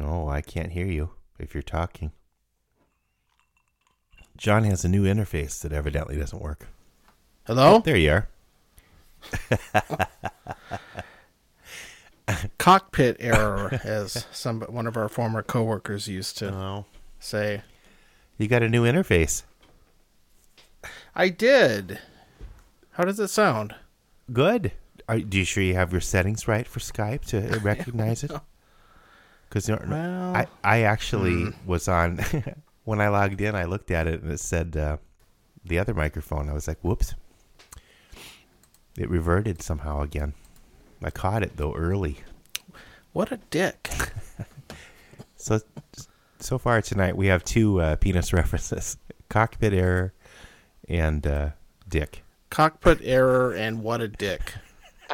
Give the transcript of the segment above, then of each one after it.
No, I can't hear you if you're talking. John has a new interface that evidently doesn't work. Hello? Oh, there you are. Cockpit error, as some one of our former coworkers used to Oh. say. You got a new interface. I did. How does it sound? Good. Are, do you sure you have your settings right for Skype to recognize it? Because Well, I, I actually was on when I logged in. I looked at it and it said uh, the other microphone. I was like, "Whoops!" It reverted somehow again. I caught it though early. What a dick. So so far tonight we have two uh, penis references: cockpit error and uh, dick. Cockpit error and what a dick.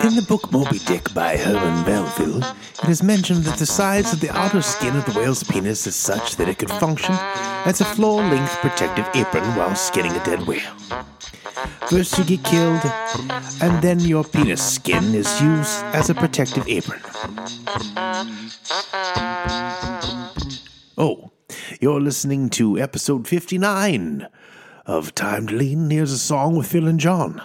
In the book Moby Dick by Herman Melville, it is mentioned that the size of the outer skin of the whale's penis is such that it could function as a floor length protective apron while skinning a dead whale. First, you get killed, and then your penis skin is used as a protective apron. Oh, you're listening to episode 59 of Time to Lean. Here's a song with Phil and John.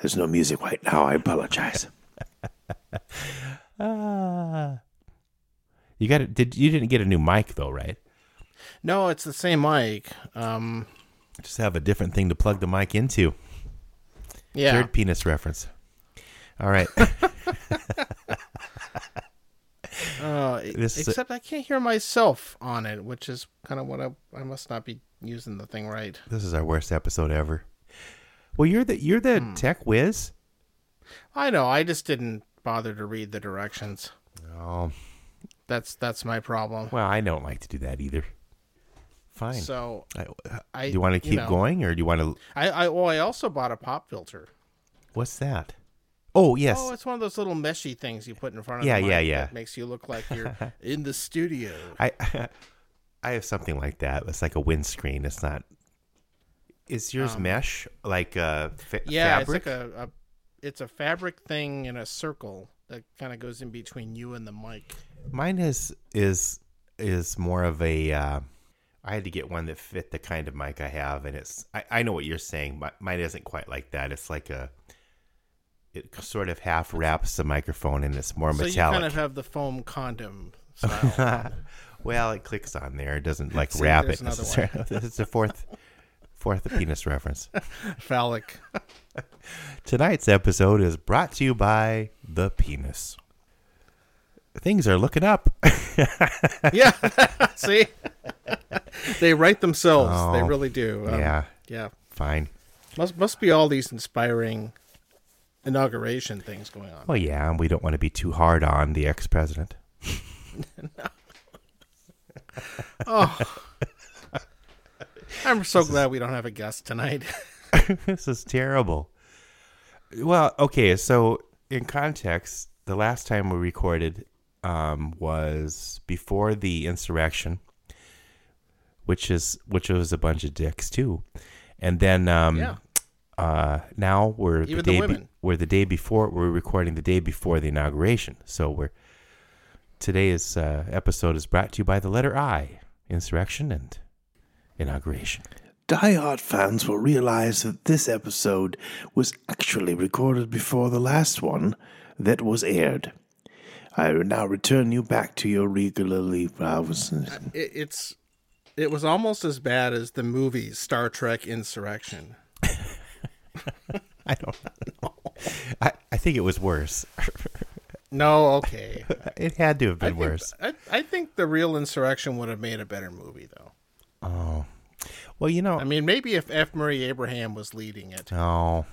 There's no music right now. I apologize. Ah. You got it. Did you didn't get a new mic though, right? No, it's the same mic. Um, Just have a different thing to plug the mic into. yeah. Third penis reference. All right. Uh, This is except I can't hear myself on it, which is kind of what I I must not be using the thing right. this is our worst episode ever. Well, you're the you're the hmm. tech whiz. I know. I just didn't bother to read the directions. Oh, That's that's my problem. well, I don't like to do that either. Fine. So I, I do you want to keep know, going, or do you want to? I I oh I also bought a pop filter. What's that? Oh yes. Oh, it's one of those little meshy things you put in front of Yeah, yeah, yeah. that makes you look like you're in the studio. I I have something like that. It's like a windscreen. It's not. Is yours mesh like a fa- Um, Yeah, fabric? it's like a, a it's a fabric thing in a circle that kind of goes in between you and the mic. Mine is is is more of a. Uh, I had to get one that fit the kind of mic I have, and it's. I, I know what you're saying, but mine isn't quite like that. It's like a. It sort of half wraps the microphone, and it's more So you metallic. kind of have the foam condom style. well, it clicks on there. It doesn't like See, wrap it necessarily. it's a fourth fourth penis reference. phallic. Tonight's episode is brought to you by the penis. Things are looking up. yeah. See, they write themselves. they Oh, really do. Um, yeah, Yeah. fine. Must must be all these inspiring inauguration things going on. Well, yeah, we don't want to be too hard on the ex president. Oh. I'm so glad we don't have a guest tonight. this is terrible. Well, okay, so in context, the last time we recorded um, was before the insurrection, which is which was a bunch of dicks too, and then um, Yeah. uh, now we're Even the the day be- we're the day before we're recording the day before the inauguration. So we're today's uh, episode is brought to you by the letter I, insurrection and inauguration. Die-hard fans will realize that this episode was actually recorded before the last one that was aired. I will now return you back to your regularly. Uh, was- It, it's it was almost as bad as the movie Star Trek Insurrection. I don't know. I, I think it was worse. No, okay. It had to have I been think, worse. I, I think the real Insurrection would have made a better movie, though. Oh, well, you know. I mean, maybe if F. Murray Abraham was leading it. oh,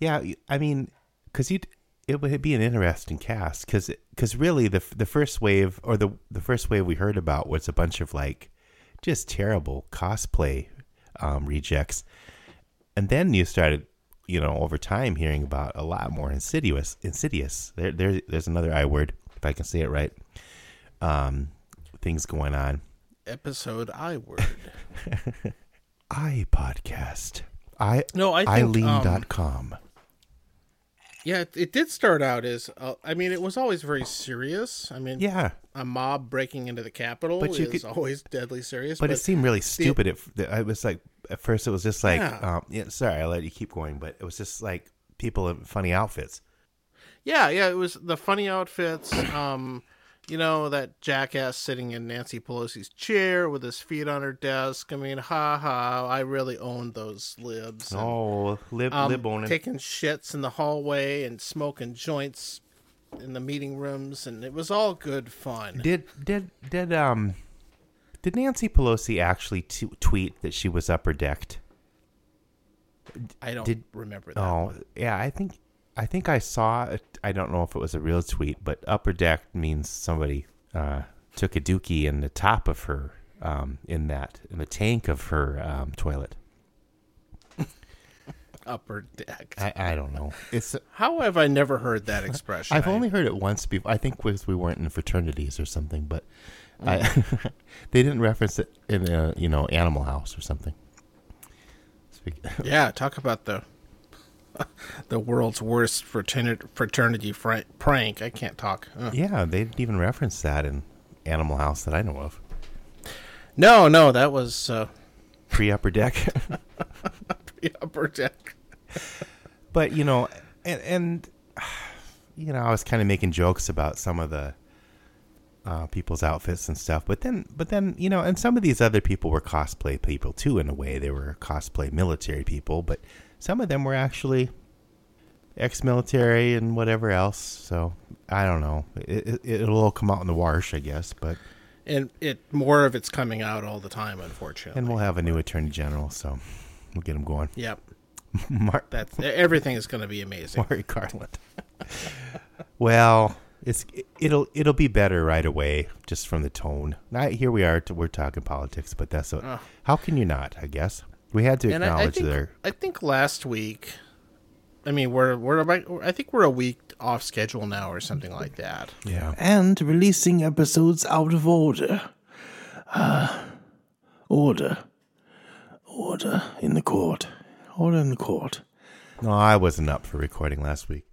yeah. I mean, because you, it would be an interesting cast. Because really, the the first wave or the the first wave we heard about was a bunch of like just terrible cosplay um, rejects, and then you started, you know, over time hearing about a lot more insidious. Insidious. There, there there's another I word if I can say it right. Um, things going on. Episode I word. I podcast. I No, I think, um, Eileen.com. Yeah, it, it did start out as. Uh, I mean, it was always very serious. I mean, Yeah, a mob breaking into the Capitol But you is could- always deadly serious. but, it seemed really stupid. It, I was like, at first it was just like, Yeah. um, yeah, sorry, I let you keep going, but it was just like people in funny outfits. Yeah, yeah, it was the funny outfits. Um, you know that jackass sitting in Nancy Pelosi's chair with his feet on her desk. I mean, ha ha! I really owned those libs. and, Oh, lib um, lib owning. taking shits in the hallway and smoking joints in the meeting rooms, and it was all good fun. Did did did um did Nancy Pelosi actually t- tweet that she was upper decked? I don't did- remember that. Oh, one. yeah, I think I think I saw it. I don't know if it was a real tweet, but upper deck means somebody uh, took a dookie in the top of her um, in that in the tank of her um, toilet. upper deck. I, I don't know. It's How have I never heard that expression? I've I- only heard it once before. I think because we weren't in fraternities or something, but I Mm. they didn't reference it in a you know Animal House or something. Speak- Yeah, talk about the the world's worst fraternity fraternity fr- prank. I can't talk. Uh. yeah, they didn't even reference that in Animal House that I know of. No, no, that was uh, Pre upper deck. the upper deck. but you know and, and you know i was kind of making jokes about some of the uh, people's outfits and stuff but then but then you know and some of these other people were cosplay people too in a way they were cosplay military people but some of them were actually ex-military and whatever else so i don't know it, it, it'll all come out in the wash i guess but And it more of it's coming out all the time, unfortunately. and we'll have a new attorney general so we'll get him going yep, Mark, that's everything is going to be amazing. Merrick Garland. well, it's it'll it'll be better right away just from the tone. Now here we are, to, we're talking politics, but that's what, Ugh. how can you not? I guess we had to And I, I acknowledge think their I think last week. I mean, we're we're about. I think we're a week off schedule now, or something like that. yeah. and releasing episodes out of order. Uh, order. Order in the court. Order in the court. No, I wasn't up for recording last week.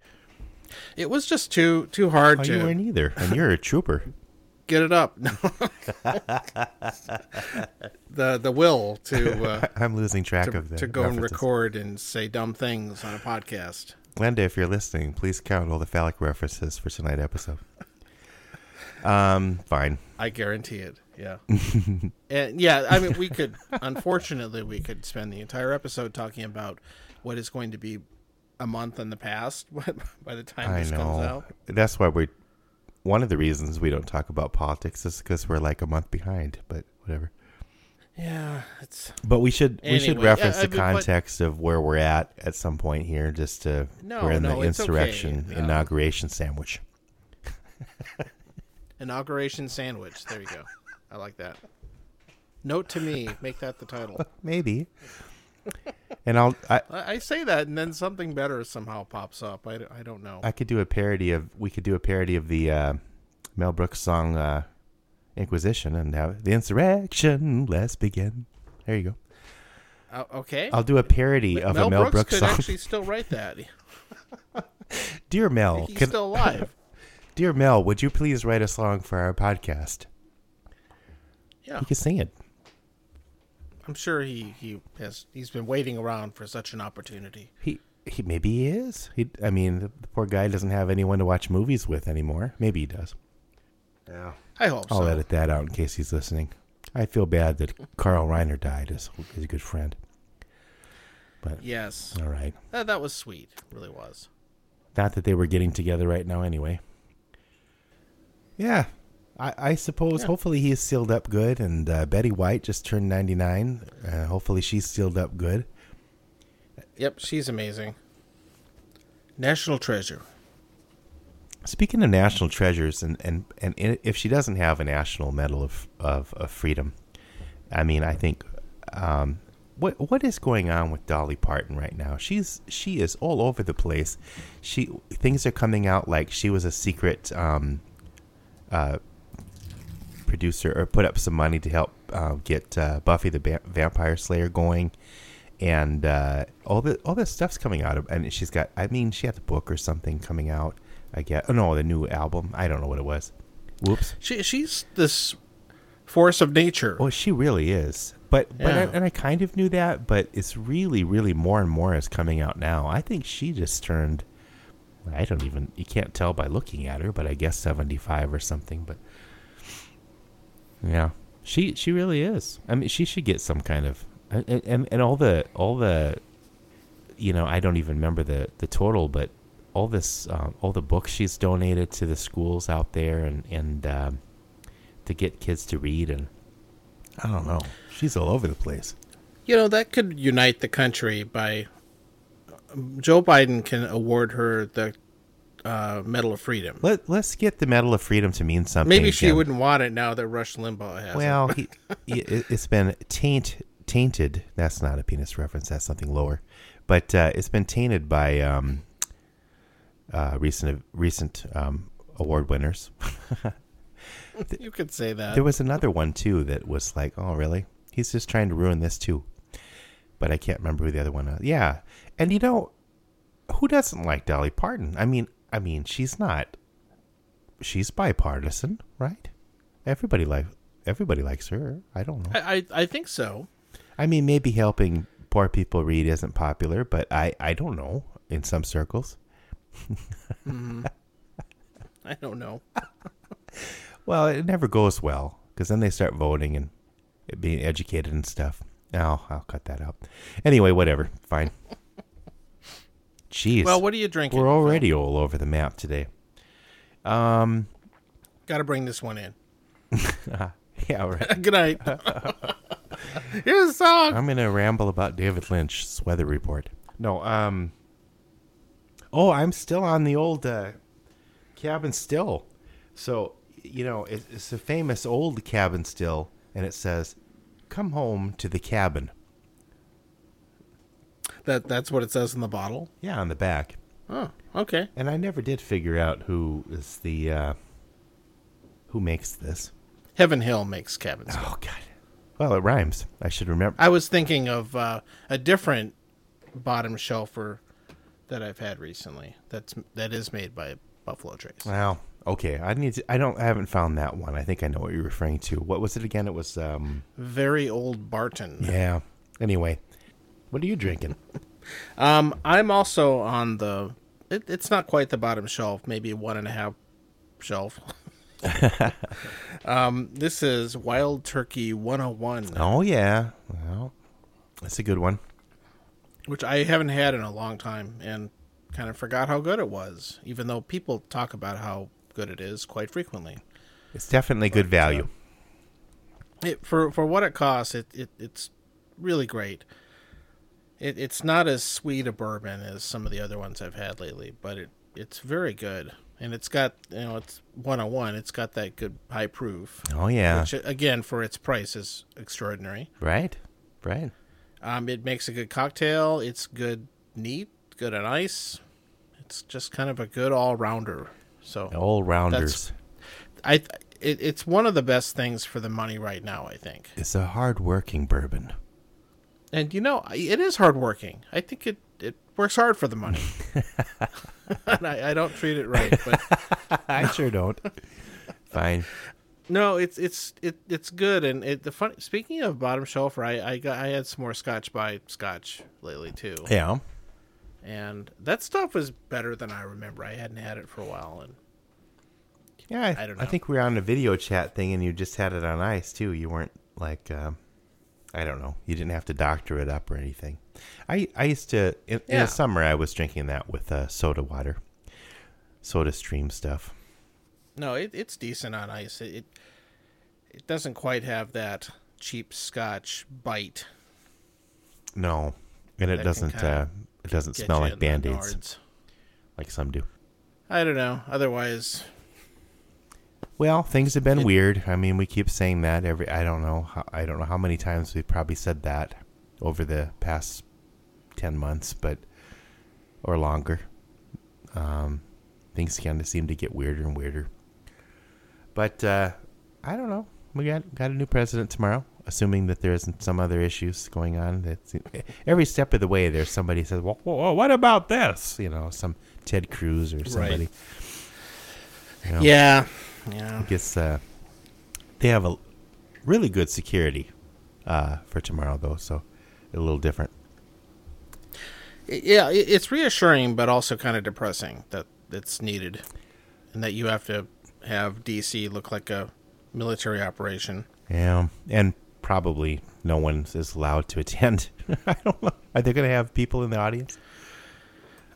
It was just too too hard Oh, to you weren't either, and you're a trooper. get it up. the the will to uh, I'm losing track to, of the to go and record and say dumb things on a podcast. Linda, if you're listening, please count all the phallic references for tonight's episode. Um, fine. I guarantee it. Yeah. and yeah, I mean, we could, unfortunately, we could spend the entire episode talking about what is going to be a month in the past by the time I this comes out. That's why we're. One of the reasons we don't talk about politics is because we're like a month behind. But whatever. Yeah, it's But we should we should reference yeah, I the mean, but- context of where we're at at some point here, just to No, we're in no, the okay. insurrection No. inauguration sandwich. inauguration sandwich. There you go. I like that. Note to me, make that the title. Maybe. And I'll I, I, say that, and then something better somehow pops up. I, I don't know. I could do a parody of we could do a parody of the uh, Mel Brooks song uh, Inquisition and have the insurrection. Let's begin. There you go. Uh, okay. I'll do a parody of Mel a Mel Brooks, Brooks, could song. actually still write that. Dear Mel, He's can- still alive. Dear Mel, would you please write a song for our podcast? Yeah, You can sing it. I'm sure he he has. He's been waiting around for such an opportunity. He he maybe he is. He I mean the, the poor guy doesn't have anyone to watch movies with anymore. Maybe he does. Yeah. I hope I'll so. edit that out in case he's listening. I feel bad that Carl Reiner died as his good friend. But Yes, all right. that, that was sweet. It really was. Not that they were getting together right now anyway. Yeah. I, I suppose Yeah. hopefully he's sealed up good and uh, Betty White just turned 99. Uh, hopefully she's sealed up good. Yep, she's amazing. National treasure. Speaking of national treasures, and, and, and if she doesn't have a national medal of, of, of freedom, I mean, I think um, what what is going on with Dolly Parton right now? She's she is all over the place. She things are coming out like she was a secret um, uh, producer or put up some money to help uh, get uh, Buffy the ba- Vampire Slayer going, and uh, all the all this stuff's coming out of, and she's got. I mean, she had the book or something coming out. I guess. Oh no, the new album. I don't know what it was. Whoops. She she's this force of nature. Well, she really is. But but I, and I kind of knew that, but it's really really more and more is coming out now. I think she just turned. I don't even. You can't tell by looking at her, but I guess seventy five or something. But yeah, she she really is. I mean, she should get some kind of and and, and all the all the, you know, I don't even remember the the total, but all this um, all the books she's donated to the schools out there and and um, to get kids to read and I don't know. She's all over the place. You know that could unite the country by Joe Biden can award her the uh, Medal of Freedom. Let Let's get the Medal of Freedom to mean something. Maybe she again. wouldn't want it now that Rush Limbaugh has it. Well, he, it- it's been taint tainted. That's not a penis reference. That's something lower. But uh, it's been tainted by um, uh, recent recent um, award winners. you could say that. There was another one too that was like, oh, really? He's just trying to ruin this too. But I can't remember who the other one. Was. Yeah, and you know, who doesn't like Dolly Parton? I mean, I mean, she's not. She's bipartisan, right? Everybody like everybody likes her. I don't know. I, I I think so. I mean, maybe helping poor people read isn't popular, but I I don't know in some circles. Mm-hmm. I don't know. Well, it never goes well because then they start voting and being educated and stuff. No, I'll cut that out. Anyway, whatever. Fine. Jeez. Well, what are you drinking? we're already all over the map today. Um. Got to bring this one in. Yeah. Right. Good night. Here's a song. I'm gonna ramble about David Lynch's weather report. No. Um. Oh, I'm still on the old uh, cabin still. So you know, it, it's a famous old cabin still, and it says, "Come home to the cabin." That that's what it says in the bottle. Yeah, on the back. Oh, okay. And I never did figure out who is the uh, who makes this. Heaven Hill makes cabins. Oh God. Well, it rhymes. I should remember. I was thinking of uh, a different bottom shelfer that I've had recently. That's that is made by Buffalo Trace. Wow. Okay. I need to. I don't. I haven't found that one. I think I know what you're referring to. What was it again? It was. um Very old Barton. Yeah. Anyway, what are you drinking? Um, I'm also on the. It, it's not quite the bottom shelf. Maybe one and a half shelf. um, this is Wild Turkey 101, Oh yeah. Well, that's a good one. which I haven't had in a long time, and kind of forgot how good it was. Even though people talk about how good it is quite frequently. It's definitely good value. It, for for what it costs, it, it it's really great. It, it's not as sweet a bourbon as some of the other ones I've had lately, but it it's very good, and it's got you know it's one on one. It's got that good high proof, Oh yeah. which again for its price is extraordinary. right. Right. Um, it makes a good cocktail. It's good neat, good on ice. It's just kind of a good all rounder. So All rounders. I it, it's one of the best things for the money right now. I think. It's a hard-working bourbon. And you know, it is hardworking. I think it, it works hard for the money. and I, I don't treat it right, but I sure don't. Fine. no, it's it's it, it's good. And it, the fun. Speaking of bottom shelf, I I got I had some more Scoresby Scotch lately too, Yeah. and that stuff was better than I remember. I hadn't had it for a while, and Yeah. I, I don't I think we were on a video chat thing, and you just had it on ice too. You weren't like, um, I don't know. You didn't have to doctor it up or anything. I I used to in, in the summer. I was drinking that with uh, soda water, Soda Stream stuff. no, it, it's decent on ice. It, it it doesn't quite have that cheap Scotch bite. No, and it doesn't. Uh, it doesn't smell like band aids like some do. I don't know. Otherwise, Well, things have been It- weird. I mean, we keep saying that every. I don't know. How, I don't know how many times we've probably said that over the past ten months, but or longer. Um, things kind of seem to get weirder and weirder. But uh, I don't know. We got got a new president tomorrow. assuming that there isn't some other issues going on. That's every step of the way. There's somebody says, "Well, well what about this?" You know, some Ted Cruz or somebody. You know, Yeah, yeah. I guess uh, they have a really good security uh, for tomorrow, though, so a little different. Yeah, it's reassuring, but also kind of depressing that it's needed, and that you have to have DC look like a military operation. Yeah, and probably no one is allowed to attend. I don't know. Are they going to have people in the audience?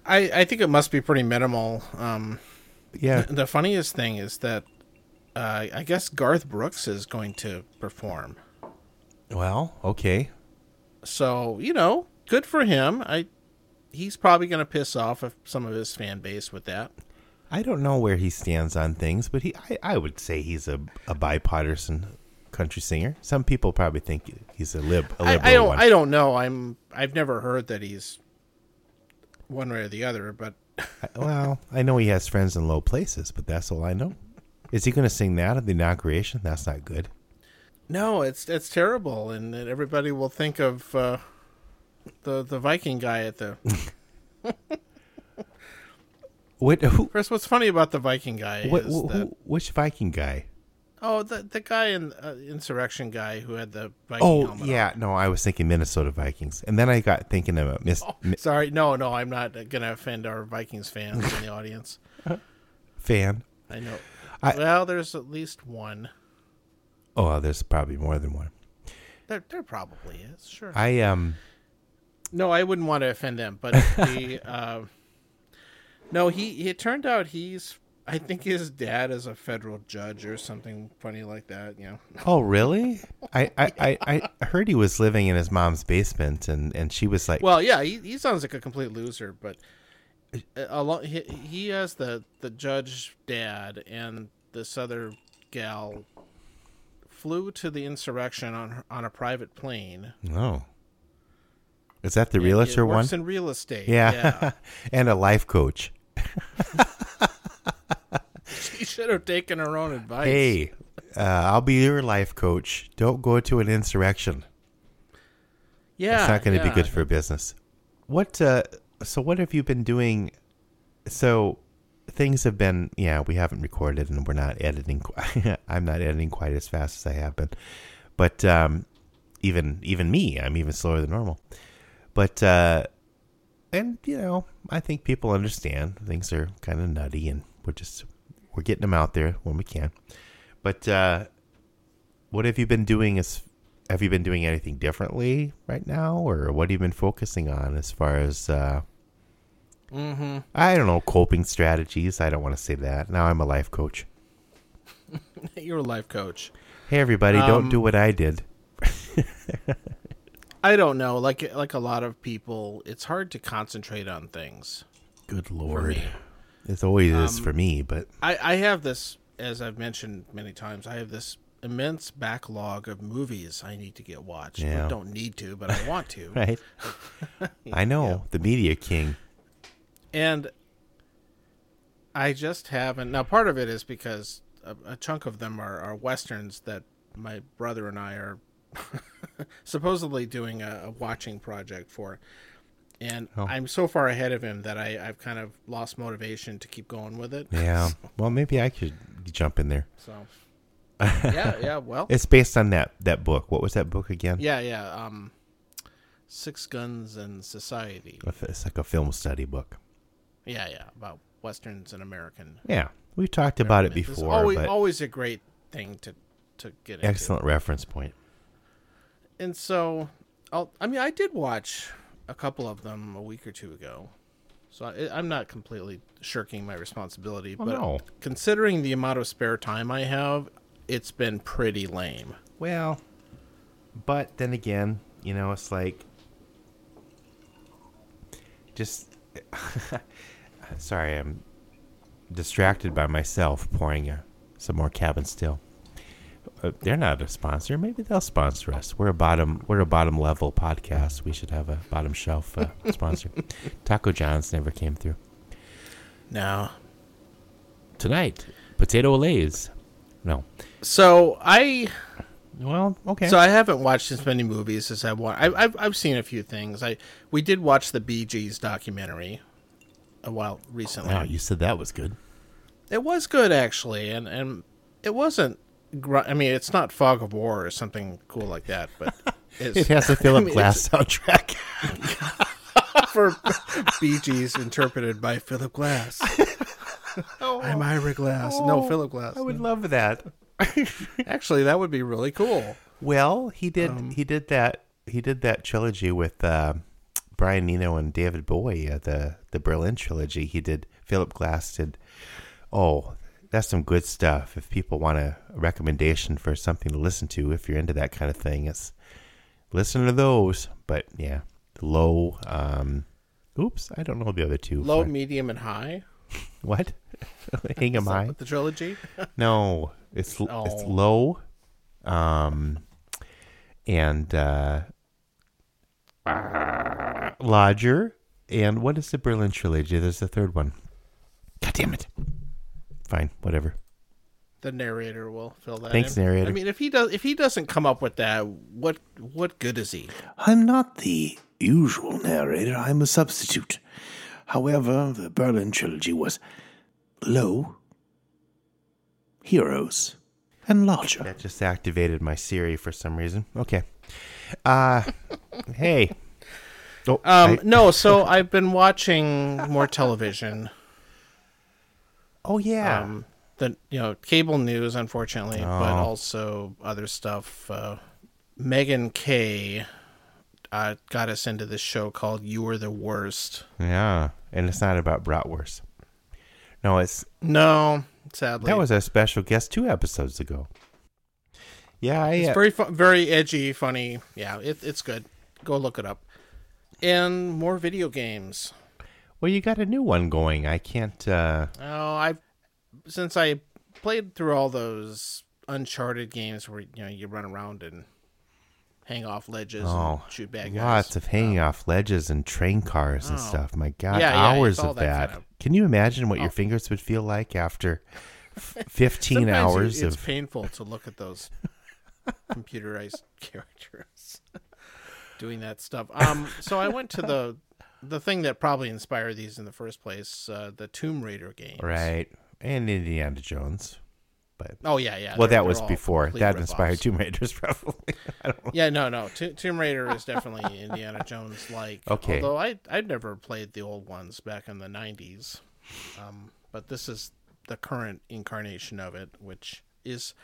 I, I think it must be pretty minimal. Um, Yeah. the funniest thing is that uh, I guess Garth Brooks is going to perform. Well, okay. So you know, good for him. I he's probably going to piss off of some of his fan base with that. I don't know where he stands on things, but he I, I would say he's a, a bipartisan country singer. Some people probably think he's a lib a I, liberal I don't one. I don't know. I'm I've never heard that he's one way or the other, but I- well, I know he has friends in low places, but that's all I know. Is he going to sing that at the inauguration? That's not good. no, it's it's terrible, and everybody will think of uh, the the Viking guy at the. What, who, Chris, what's funny about the Viking guy what, is who, that which Viking guy? Oh the the guy in uh, insurrection guy who had the Viking Oh, helmet yeah. No, I was thinking Minnesota Vikings. And then I got thinking about Miss on. Sorry, no, no, I'm not going to offend our Vikings fans in the audience. fan. I know. I- well, there's at least one. Oh, there's probably more than one. There, there probably is. Sure. I um No, I wouldn't want to offend them, but the uh, no, he it turned out he's I think his dad is a federal judge or something funny like that. You know, Oh, really? I, I, I, I heard he was living in his mom's basement, and, and she was like, well, yeah, he, he sounds like a complete loser, but a, a lo- he, he has the the judge dad and this other gal flew to the insurrection on on a private plane. No. is that the It- realtor it one?" works in real estate. yeah, yeah. and a life coach. should have taken her own advice. Hey, uh, I'll be your life coach. Don't go to an insurrection. yeah, it's not going to yeah. be good for business. What? Uh, so, what have you been doing? So, things have been. Yeah, we haven't recorded, and we're not editing. I'm not editing quite as fast as I have been, but um, even even me, I'm even slower than normal. But uh, and you know, I think people understand things are kind of nutty, and we're just we're getting them out there when we can. But uh, what have you been doing? As have you been doing anything differently right now, or what have you been focusing on as far as uh, Mm-hmm. I don't know coping strategies? I don't want to say that. Now I'm a life coach. You're a life coach. Hey everybody, don't Um, do what I did. I don't know. Like like a lot of people, it's hard to concentrate on things. Good lord. It always is Um, for me. But I, I have this, as I've mentioned many times, I have this immense backlog of movies I need to get watched. Yeah. I don't need to, but I want to. right, I know Yeah. the media king. And I just haven't. Now, part of it is because a, a chunk of them are, are westerns that my brother and I are supposedly doing a, a watching project for. And Oh. I'm so far ahead of him that I, I've kind of lost motivation to keep going with it. Yeah. Well, maybe I could jump in there. So, yeah, yeah. Well, It's based on that that book. What was that book again? yeah, yeah. Um, Six Guns and Society. It's like a film study book. Yeah, yeah. About westerns and American. Yeah, we've talked about it before, always, always a great thing to to get into. excellent reference point. And so, I'll, I mean, I did watch a couple of them a week or two ago, so I, I'm not completely shirking my responsibility. Well, but no. considering the amount of spare time I have, it's been pretty lame. Well, but then again, you know, it's like just sorry, I'm distracted by myself pouring uh some more cabin still. Uh, they're not a sponsor. Maybe they'll sponsor us. We're a bottom. We're a bottom level podcast. We should have a bottom shelf uh, sponsor. Taco John's never came through No. tonight. Potato Lays. No. So I Well, okay. So I haven't watched as many movies as I've watched. I've, I've I've seen a few things. I we did watch the Bee Gees documentary a while recently. wow, you said that was good. It was good actually, and and it wasn't. I mean, it's not Fog of War or something cool like that, but it's, It has a Philip I mean, Glass soundtrack. for Bee Gees interpreted by Philip Glass. I'm Ira Glass. no, Philip Glass. I would love that. Actually, that would be really cool. Well, he did. Um, he did that. He did that trilogy with uh, Brian Eno and David Bowie. Uh, the the Berlin trilogy. He did. Philip Glass did. Oh, that's some good stuff. If people want a recommendation for something to listen to, if you're into that kind of thing, it's listen to those. But yeah, low. Um, oops, I don't know the other two. Low, medium, and high. What? Hang 'em Is that high? the trilogy. No, it's it's Oh. low, um, and uh, Lodger, and what is the Berlin trilogy? There's the third one. God damn it! Fine, whatever. the narrator will fill that. Thanks, in. narrator. I mean, if he does, if he doesn't come up with that, what what good is he? I'm not the usual narrator, I'm a substitute. However, the Berlin trilogy was low, heroes, and Lodger. That just activated my Siri for some reason. Okay. Uh, hey. Oh, Um, I- no. So I've been watching more television. Oh yeah. Um, the you know cable news, unfortunately, but Oh. also other stuff. Uh, Megan Kay uh, got us into this show called "You Were the Worst." yeah, and it's not about bratwurst. No, it's No, sadly, That was our special guest two episodes ago. Yeah, I, It's uh, very fun, very edgy, funny. Yeah, it, it's good. Go look it up. And more video games. Well, you got a new one going. I can't. uh Oh, I've since I played through all those Uncharted games where you know you run around and hang off ledges Oh, and shoot bad guys. Lots of hanging off ledges and train cars and Oh. stuff. My God, Yeah, yeah, hours it's all of that that. kind of- Can you imagine what your Oh. fingers would feel like after fifteen hours it's of? painful to look at those computerized characters doing that stuff. Um, so I went to the the thing that probably inspired these in the first place, uh, the Tomb Raider games. Right, and Indiana Jones. But Oh yeah, yeah. well, that was before. That inspired Tomb Raiders, probably. I don't know. Yeah, no, no. To- Tomb Raider is definitely Indiana Jones like. Okay. Although I I'd never played the old ones back in the '90s, um, but this is the current incarnation of it, which is,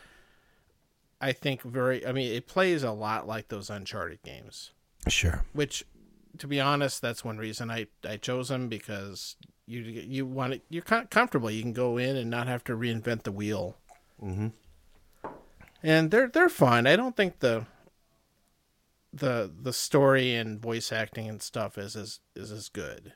I think, very. I mean, it plays a lot like those Uncharted games. Sure. Which, to be honest, that's one reason I I chose them because you you want it. You're com- comfortable. You can go in and not have to reinvent the wheel. Mhm. And they're they're fun. I don't think the the the story and voice acting and stuff is as is as good.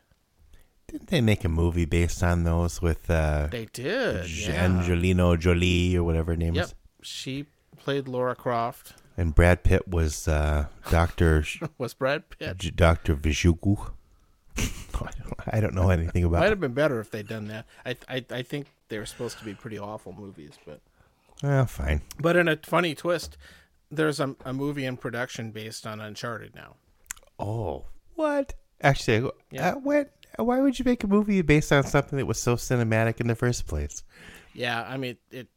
Didn't they make a movie based on those with uh, They did. Yeah. Angelina Jolie or whatever her name Yep. is? She played Lara Croft. And Brad Pitt was uh, Doctor Was Brad Pitt? Doctor Vijugu. I don't, know anything about. It might have been better if they'd done that. I I I think they were supposed to be pretty awful movies, but Well, fine. but in a funny twist, there's a, a movie in production based on Uncharted now. Oh, what? Actually, Yeah. uh, what? Why would you make a movie based on something that was so cinematic in the first place? Yeah, I mean it.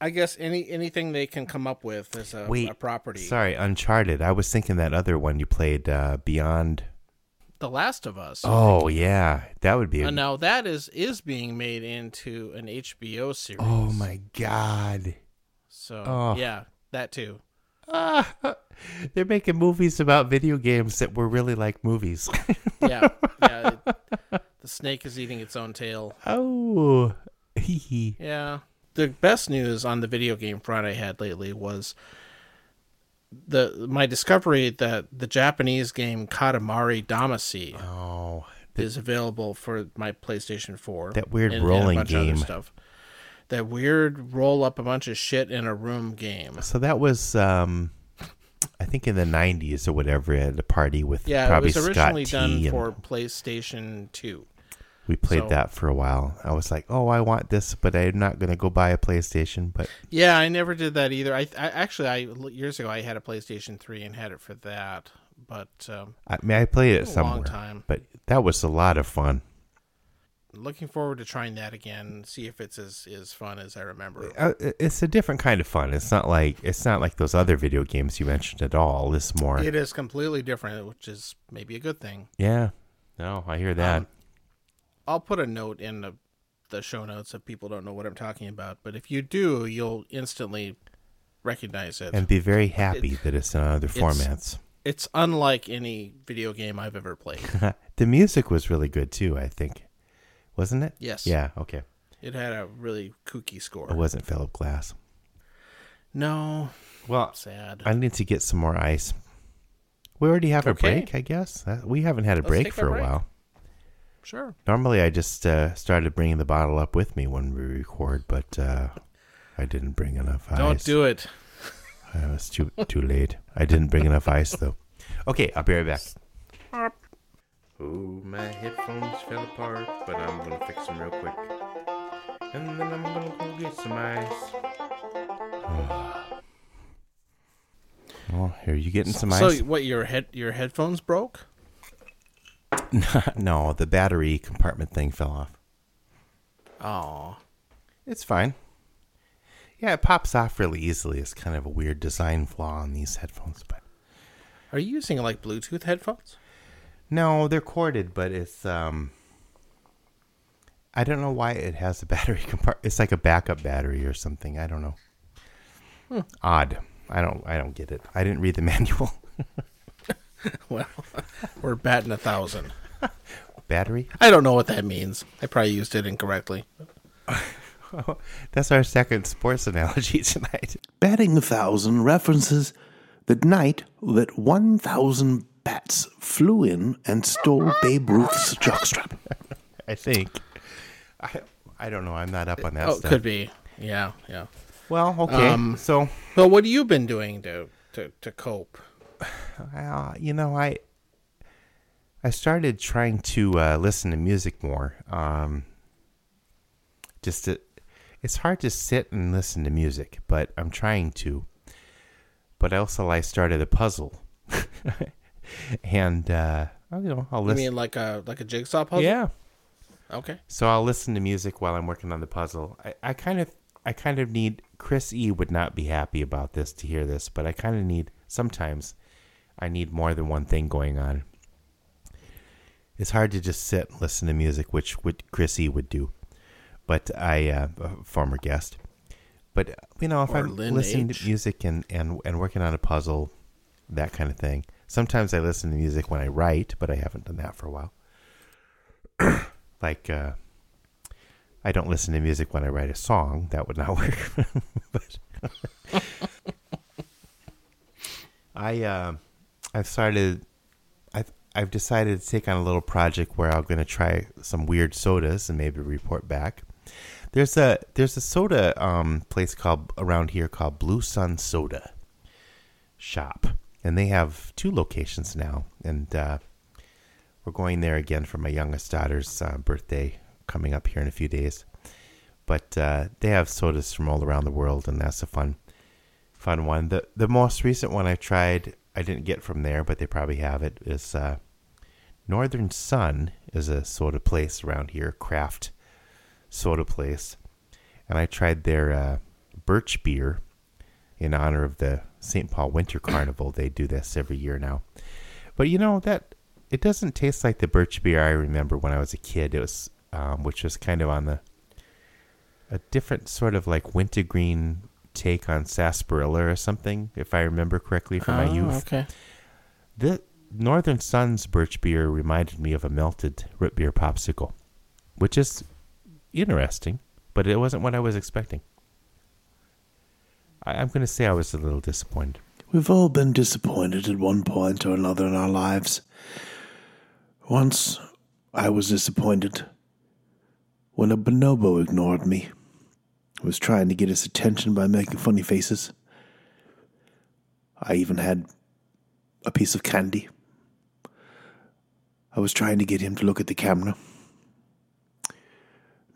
I guess any anything they can come up with as a, Wait, a property. Sorry, Uncharted. I was thinking that other one you played, uh, Beyond. The Last of Us. Oh yeah, that would be. A, And now that is is being made into an HBO series. oh my god. So Oh. yeah, that too. Ah, they're making movies about video games that were really like movies. Yeah, yeah. it- the snake is eating its own tail. oh, hee hee. Yeah. The best news on the video game front I had lately was the my discovery that the Japanese game Katamari Damacy Oh, is available for my PlayStation 4. That weird and- and rolling other game. stuff. That weird roll up a bunch of shit in a room game. so that was, um, I think in the '90s or whatever, at a party with Yeah, probably it was originally Scott done T. and- for PlayStation 2. We played So- that for a while. I was like, "Oh, I want this, but I'm not going to go buy a PlayStation." But Yeah, I never did that either. I, I actually, I years ago, I had a PlayStation Three and had it for that. But um, I mean, I played it a somewhere. long time. But that was a lot of fun. Looking forward to trying that again. See if it's as as fun as I remember. Uh, it's a different kind of fun. It's not like it's not like those other video games you mentioned at all. This more, It is completely different, which is maybe a good thing. yeah. No, I hear that. Um, I'll put a note in the, the show notes if people don't know what I'm talking about. But if you do, you'll instantly recognize it. and be very happy that it's in other formats. it's unlike any video game I've ever played. the music was really good too. I think, wasn't it? Yes. Yeah. Okay. It had a really kooky score. It wasn't Philip Glass. No, Well, sad. I need to get some more ice. We already have a break, I guess. Uh, We haven't had a Let's break for a a break. while. Sure. Normally, I just uh, started bringing the bottle up with me when we record, but uh, I didn't bring enough ice. Don't do it. I was too too late. I didn't bring enough ice though. Okay, I'll be right back. Oh, my headphones fell apart, but I'm gonna fix them real quick, and then I'm gonna go get some ice. Oh, here you getting some So ice? So, what? Your head your headphones broke? no, the battery compartment thing fell off. Oh, It's fine. Yeah, it pops off really easily. It's kind of a weird design flaw on these headphones, but are you using like Bluetooth headphones? no, they're corded, but it's um I don't know why it has a battery compartment. It's like a backup battery or something. I don't know. Odd. I don't I don't get it. I didn't read the manual. Well, we're batting a thousand. battery? I don't know what that means. I probably used it incorrectly. That's our second sports analogy tonight. Batting a thousand references the night that 1,000 bats flew in and stole Babe Ruth's jockstrap. I think. I I don't know. I'm not up on that oh, stuff. could be. Yeah, yeah. Well, okay. Um, so Well, what have you been doing to to, to cope? Uh, you know, I I started trying to uh, listen to music more. Um, just to, it's hard to sit and listen to music, but I'm trying to. But also, I started a puzzle, and uh, you know, I'll You listen. mean like a like a jigsaw puzzle? yeah, Okay. so I'll listen to music while I'm working on the puzzle. I, I kind of I kind of need Chris E would not be happy about this to hear this, but I kind of need sometimes I need more than one thing going on. It's hard to just sit and listen to music, which would Chris E would do. But I uh, a former guest. But you know, if Or I'm Lynn listening H. to music and, and and working on a puzzle, that kind of thing. Sometimes I listen to music when I write, but I haven't done that for a while. like uh, I don't listen to music when I write a song. That would not work. but I uh, I've started I've I've decided to take on a little project where I'm going to try some weird sodas and maybe report back. There's a there's a soda um, place called around here called Blue Sun Soda Shop, and they have two locations now, and uh, we're going there again for my youngest daughter's uh, birthday coming up here in a few days. But uh, they have sodas from all around the world, and that's a fun, fun one. the The most recent one I tried, I didn't get from there, but they probably have it. Is uh, Northern Sun is a soda place around here, craft soda place, and I tried their uh, birch beer in honor of the St. Paul Winter Carnival. They do this every year now, but you know that it doesn't taste like the birch beer I remember when I was a kid. It was, um, which was kind of on the a different sort of like wintergreen take on sarsaparilla or something, if I remember correctly from my Oh, youth. Okay. The Northern Sun's birch beer reminded me of a melted root beer popsicle, which is interesting, but it wasn't what I was expecting. I, I'm going to say I was a little disappointed. We've all been disappointed at one point or another in our lives. Once, I was disappointed when a bonobo ignored me. Was trying to get his attention by making funny faces. I even had a piece of candy. I was trying to get him to look at the camera.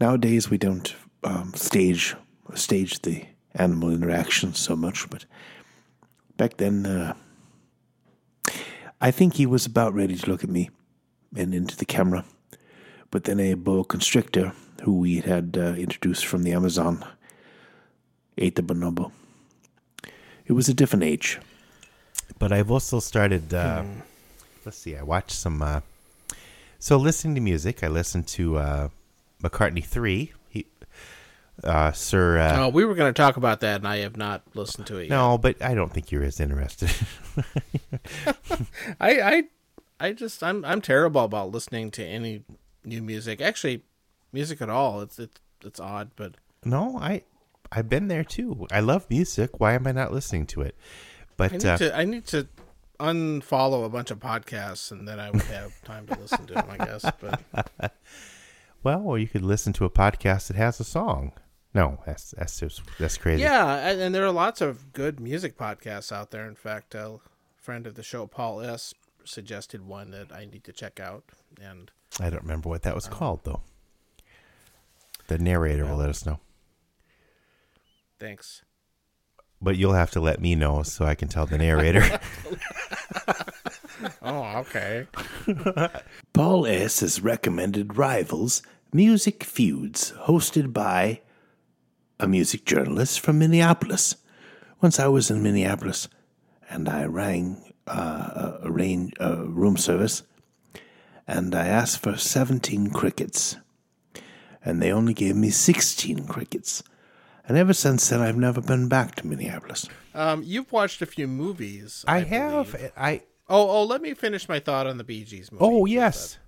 Nowadays, we don't um, stage stage the animal interactions so much, but back then, uh, I think he was about ready to look at me and into the camera. But then a boa constrictor, who we had uh, introduced from the Amazon, ate the bonobo. It was a different age. But I've also started. Uh, Let's see. I watched some. Uh, so listening to music, I listened to uh, McCartney three. He, uh, Sir. Uh, Oh, we were going to talk about that, and I have not listened to it yet. No, but I don't think you're as interested. I, I, I just I'm I'm terrible about listening to any new music. Actually, music at all. It's it's it's odd, but no, I I've been there too. I love music. Why am I not listening to it? I But need uh, to I need to unfollow a bunch of podcasts, and then I would have time to listen to them. I guess, but well, or you could listen to a podcast that has a song. No, that's that's just that's crazy. yeah, and, and there are lots of good music podcasts out there. In fact, a friend of the show, Paul S, suggested one that I need to check out, and I don't remember what that was called though. The narrator will let us know. thanks. But you'll have to let me know so I can tell the narrator. Oh, okay. Paul S. has recommended Rivals Music Feuds, hosted by a music journalist from Minneapolis. Once I was in Minneapolis and I rang uh, a, uh, room service and I asked for 17 crickets. And they only gave me 16 crickets. And ever since then, I've never been back to Minneapolis. Um, you've watched a few movies. I I, have believe. I Oh, oh, let me finish my thought on the Bee Gees movie. Oh yes.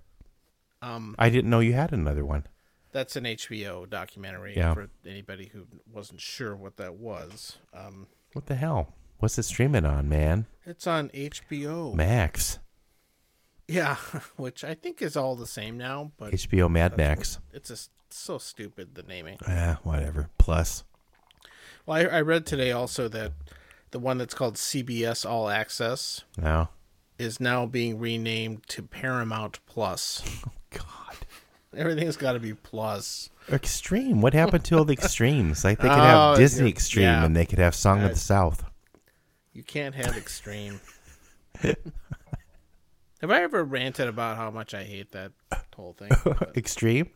Um, I didn't know you had another one. that's an HBO documentary Yeah. for anybody who wasn't sure what that was. Um, What the hell? What's it streaming on, man? it's on HBO. Max. Yeah, which I think is all the same now, but HBO Mad Max. it's just so stupid the naming. Ah, whatever. Plus. Well, I, I read today also that the one that's called CBS All Access No. is now being renamed to Paramount Plus. Oh God. Everything's got to be plus. Extreme. What happened to all the extremes? Like they could Oh, have Disney Extreme yeah. and they could have Song of the South. You can't have extreme. have I ever ranted about how much I hate that whole thing? Extreme?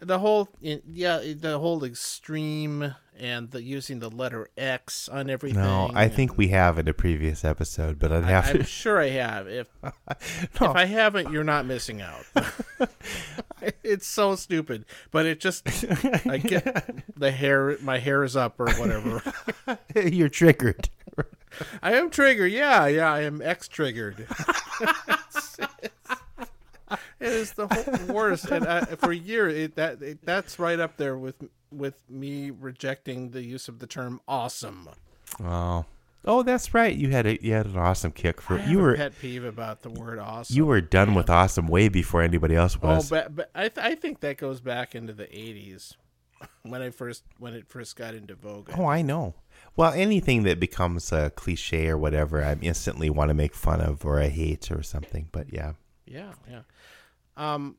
The whole, yeah, the whole extreme and the using the letter X on everything. No, I think we have in a previous episode, but I'd have I'm sure I have. If No. if I haven't, you're not missing out. it's so stupid, but it just I get the hair. My hair is up or whatever. You're triggered. I am triggered. Yeah, yeah, I am X triggered. It is the whole worst, and uh, for years it, that it, that's right up there with with me rejecting the use of the term awesome. Oh. Oh, that's right. You had a you had an awesome kick for I have you a were pet peeve about the word awesome. you were done with awesome way before anybody else Oh, was. but, but I, th- I think that goes back into the '80s when I first when it first got into vogue. Oh, I know. Well, anything that becomes a cliche or whatever, I instantly want to make fun of or I hate or something. But yeah. Yeah, yeah. Um.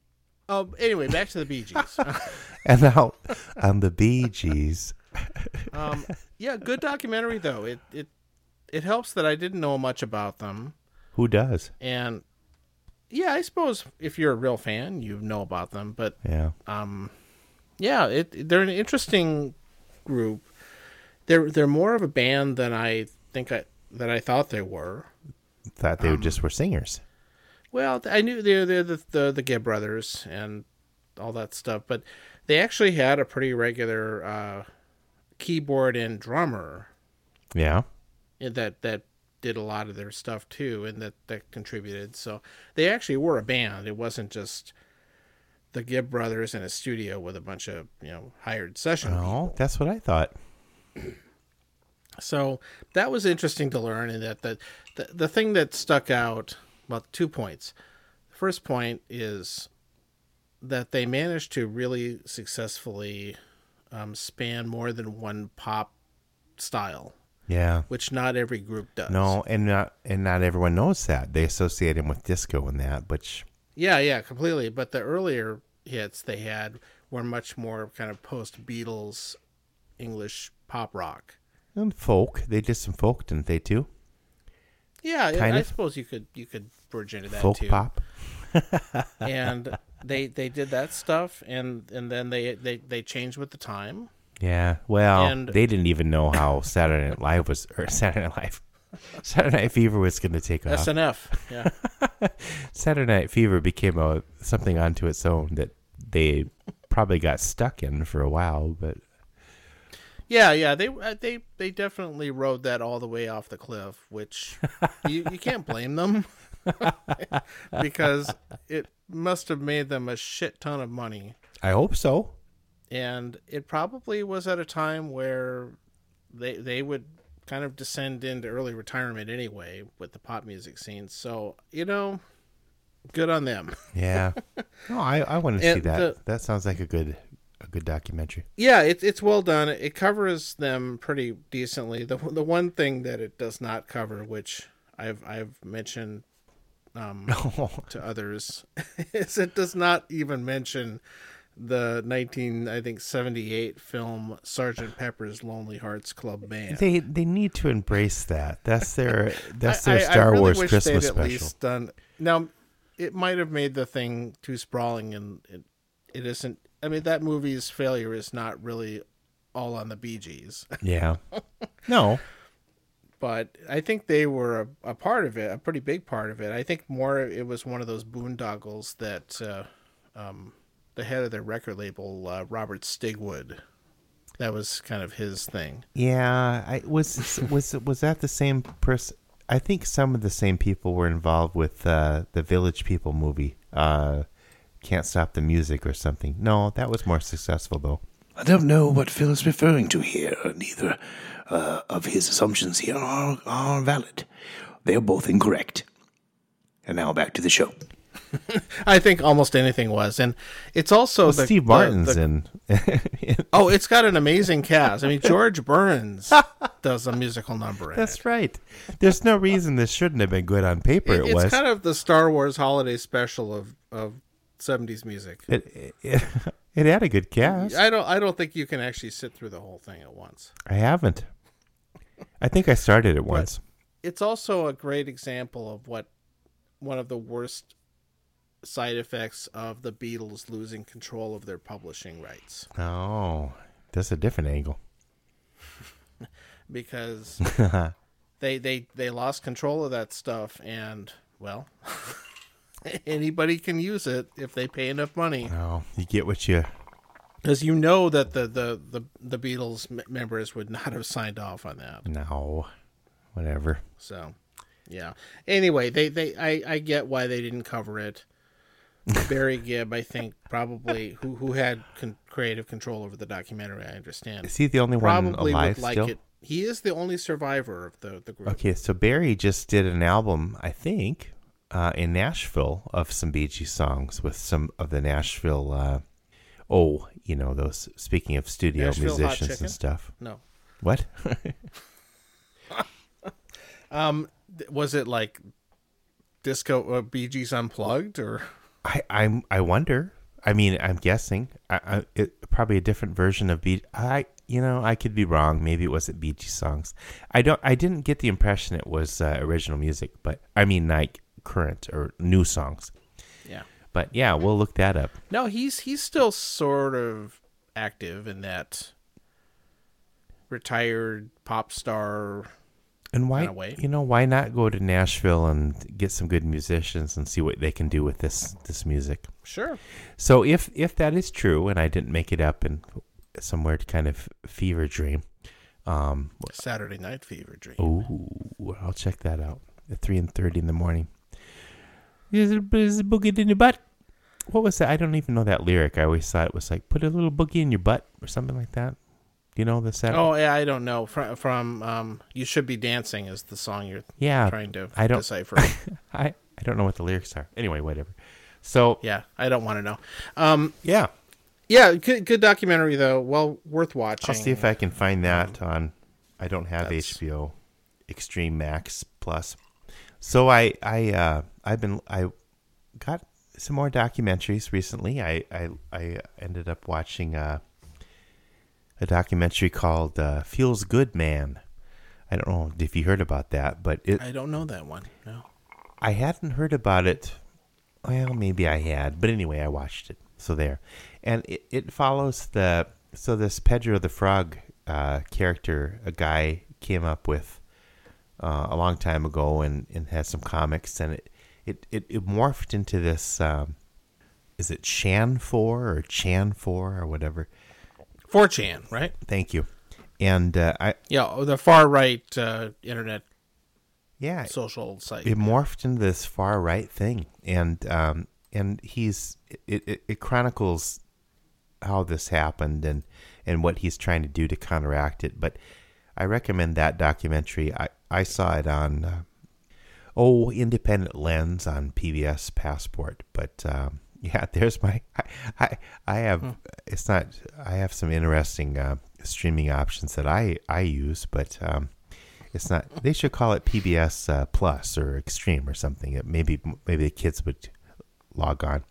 Oh, anyway, back to the Bee Gees. And now on the Bee Gees. um. Yeah, good documentary though. It it it helps that I didn't know much about them, Who does? and yeah, I suppose if you're a real fan, you know about them. But Yeah. um, yeah, it they're an interesting group. They're they're more of a band than I think I that I thought they were. Thought Um, they just were singers. Well, I knew they're they're the the, the Gibb brothers and all that stuff, but they actually had a pretty regular uh, keyboard and drummer Yeah. that that did a lot of their stuff too, and that that contributed. So they actually were a band. It wasn't just the Gibb brothers in a studio with a bunch of you know hired session Oh, people. that's what I thought. So that was interesting to learn, and that the, the the thing that stuck out. Well, two points. The first point is that they managed to really successfully um, span more than one pop style, Yeah. which not every group does. No, and not and not everyone knows that. They associate him with disco and that, which Yeah, yeah, completely. But the earlier hits they had were much more kind of post Beatles English pop rock. And folk. They did some folk, didn't they too? Yeah, Kind I, I of. suppose you could you could bridge into that folk too. pop. and they they did that stuff, and and then they they they changed with the time. Yeah. Well, And- they didn't even know how Saturday Night Live was or Saturday Night Live. Saturday Night Fever was going to take off. SNF, yeah, Saturday Night Fever became a something onto its own that they probably got stuck in for a while, but yeah, yeah. They uh, they they definitely rode that all the way off the cliff, which you you can't blame them because it must have made them a shit ton of money. I hope so. and it probably was at a time where they they would kind of descend into early retirement anyway with the pop music scene. So you know, good on them. Yeah. no, I, I want to see that. the- that sounds like a good a good documentary. Yeah, it's it's well done. It covers them pretty decently. The the one thing that it does not cover, which I've I've mentioned um, to others, is it does not even mention the 19 I think 78 film Sergeant Pepper's Lonely Hearts Club Band. They they need to embrace that. That's their that's their I- I Star really Wars Christmas they'd at special. least done now. It might have made the thing too sprawling, and it, it isn't. I mean, that movie's failure is not really all on the Bee Gees, Yeah. No. but I think they were a, a part of it, a pretty big part of it. I think more it was one of those boondoggles that uh, um, the head of their record label, uh, Robert Stigwood, that was kind of his thing. Yeah, I was was was that the same person? I think some of the same people were involved with uh, the Village People movie. Uh, Can't stop the music or something. No, that was more successful though. I don't know what Phil is referring to here. Neither uh, of his assumptions here are, are valid. They're both incorrect. And now back to the show. I think almost anything was, and it's also the, Steve Martin's the in. Oh, it's got an amazing cast. I mean, George Burns does a musical number in That's it. right. There's no reason this shouldn't have been good on paper. It, it's was. kind of the Star Wars holiday special of of seventies music. it, it, it had a good cast. I don't. I don't think you can actually sit through the whole thing at once. I haven't. I think I started it once. It's also a great example of what one of the worst side effects of the Beatles losing control of their publishing rights Oh, that's a different angle. because they they they lost control of that stuff and well anybody can use it if they pay enough money. Oh, you get what you. because you know that the the the, the beatles m- members would not have signed off on that. No, whatever. so yeah. Anyway they they i i get why they didn't cover it. Barry gibb i think probably who who had con- creative control over the documentary i understand. Is he the only one alive would like still? it. He is the only survivor of the the group. Okay, so Barry just did an album, I think, uh, in Nashville of some Bee Gees songs with some of the Nashville. Uh, oh, you know those. Speaking of studio Nashville musicians and stuff. no What? um was it like disco uh, Bee Gees unplugged or I I'm I wonder. I mean, I'm guessing. I, I it, probably a different version of Bee. I you know I could be wrong. Maybe it wasn't Bee Gees songs. I don't. I didn't get the impression it was uh, original music, but I mean like current or new songs. yeah But yeah, we'll look that up. No, he's he's still sort of active in that retired pop star. And why, way. you know, why not go to Nashville and get some good musicians and see what they can do with this this music? Sure. So if if that is true, and I didn't make it up in somewhere to kind of fever dream, um, Saturday Night Fever Dream. ooh, I'll check that out at three and thirty in the morning. Is it, is it boogie in your butt? What was that? I don't even know that lyric. I always thought it was like put a little boogie in your butt or something like that. Do you know the Saturday? Oh yeah, I don't know. From from um, "You Should Be Dancing" is the song you're yeah, trying to I don't- decipher. I I don't know what the lyrics are. Anyway, whatever. So yeah, I don't want to know. Um, yeah, yeah, good, good documentary though. Well worth watching. I'll see if I can find that on. I don't have That's- HBO Extreme Max Plus, so I I uh, I've been I got some more documentaries recently. I I, I ended up watching uh, a documentary called uh, "Feels Good Man." I don't know if you heard about that, but it I don't know that one. No. I hadn't heard about it. Well, maybe I had, but anyway, I watched it. So there, and it, it follows the so this Pepe the Frog uh, character, a guy came up with uh, a long time ago, and and has some comics, and it it it, it morphed into this. Um, is it Shan Four or Chan Four or whatever? 4chan, right? Thank you. And uh, I Yeah, the far right uh, internet yeah, social site. it morphed into this far right thing, and um, and he's it, it, it chronicles how this happened and and what he's trying to do to counteract it. But I recommend that documentary. I I saw it on uh, oh Independent Lens on PBS Passport, but. Um, yeah, there's my. I, I, I have. It's not. I have some interesting uh, streaming options that I I use, but um, it's not. They should call it PBS uh, Plus or Extreme or something. It maybe maybe the kids would log on.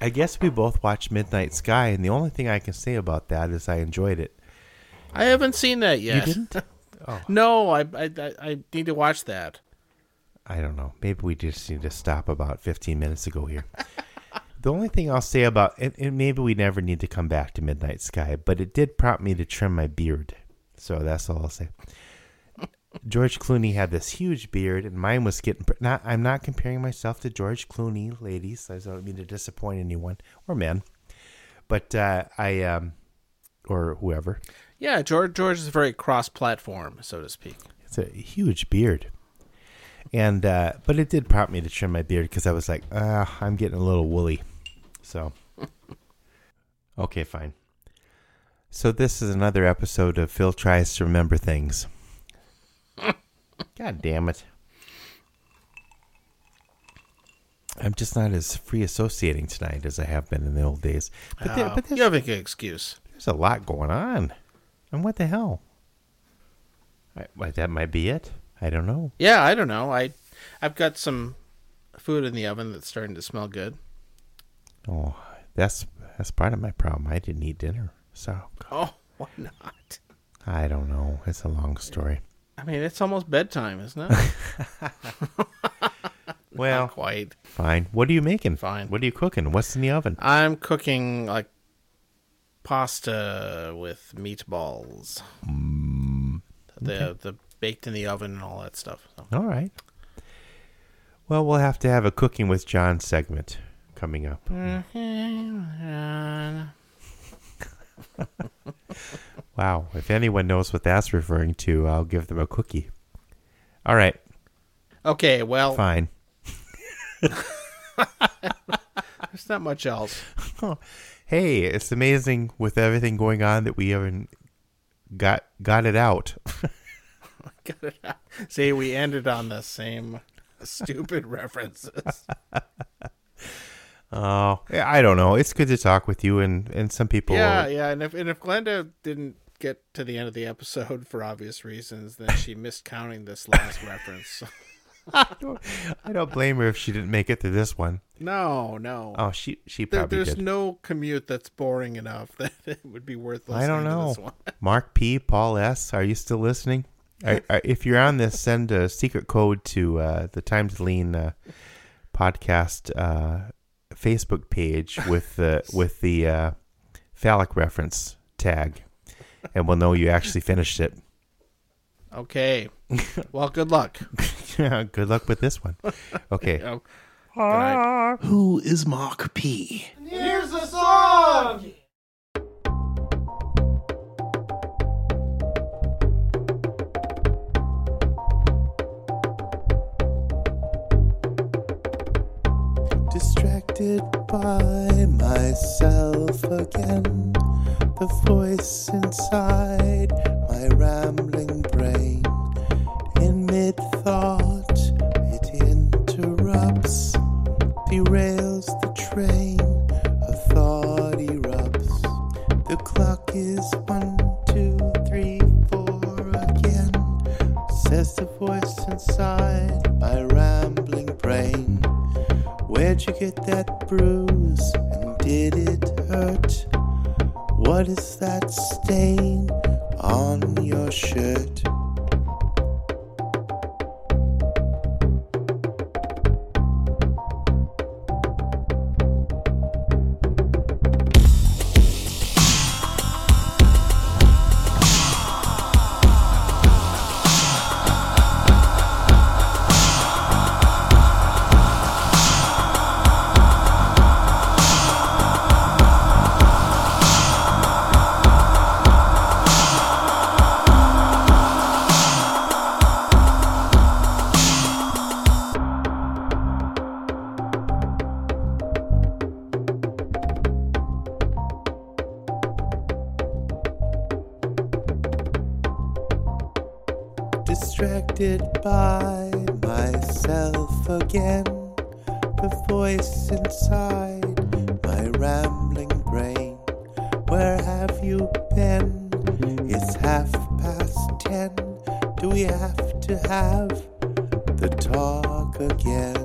I guess we both watched Midnight Sky, and the only thing I can say about that is I enjoyed it. I haven't seen that yet. You didn't? Oh, No, I, I I- need to watch that. I don't know. Maybe we just need to stop about 15 minutes ago here. the only thing I'll say about and, and maybe we never need to come back to Midnight Sky, but it did prompt me to trim my beard. So that's all I'll say. George Clooney had this huge beard, and mine was getting. Not, I'm not comparing myself to George Clooney, ladies. I don't mean to disappoint anyone or men, but uh, I um, or whoever. Yeah, George George is very cross-platform, so to speak. It's a huge beard. And uh, but it did prompt me to trim my beard because I was like, ah, I'm getting a little woolly. So okay, fine. So this is another episode of Phil tries to remember things. God damn it! I'm just not as free associating tonight as I have been in the old days. But, there, Uh, but you have a good excuse. there's a lot going on. And what the hell? I, well, that might be it. I don't know. Yeah, I don't know. I I've got some food in the oven that's starting to smell good. Oh, that's that's part of my problem. I didn't eat dinner, so Oh, why not? I don't know. It's a long story. I mean, it's almost bedtime, isn't it? Well, Not quite. fine. What are you making? Fine. What are you cooking? What's in the oven? I'm cooking like pasta with meatballs. The the baked in the oven and all that stuff. So. All right. Well, we'll have to have a cooking with John segment coming up. Mm-hmm. Wow. If anyone knows what that's referring to, I'll give them a cookie. All right. Okay, well, Fine. there's not much else. Hey, it's amazing with everything going on that we haven't got got it out. Got it out. See, we ended on the same stupid references. Oh, yeah, I don't know. It's good to talk with you, and and some people. Yeah, yeah, and if and if Glenda didn't get to the end of the episode for obvious reasons, then she missed counting this last reference. I don't blame her if she didn't make it to this one. No, no. Oh, she she There, probably there's did. no commute that's boring enough that it would be worth listening I don't know. one. Mark P, Paul S, are you still listening? Are, are- if you're on this, send a secret code to uh, the Times Lean uh, podcast uh, Facebook page with the with the uh, phallic reference tag, and we'll know you actually finished it. Okay. Well, good luck. Yeah, good luck with this one. Okay. Good night. Who is Mark P? And here's the song. Distracted by myself again. The voice inside my rambling distracted by myself again. The voice inside my rambling brain. Where have you been? It's half past ten. Do we have to have the talk again?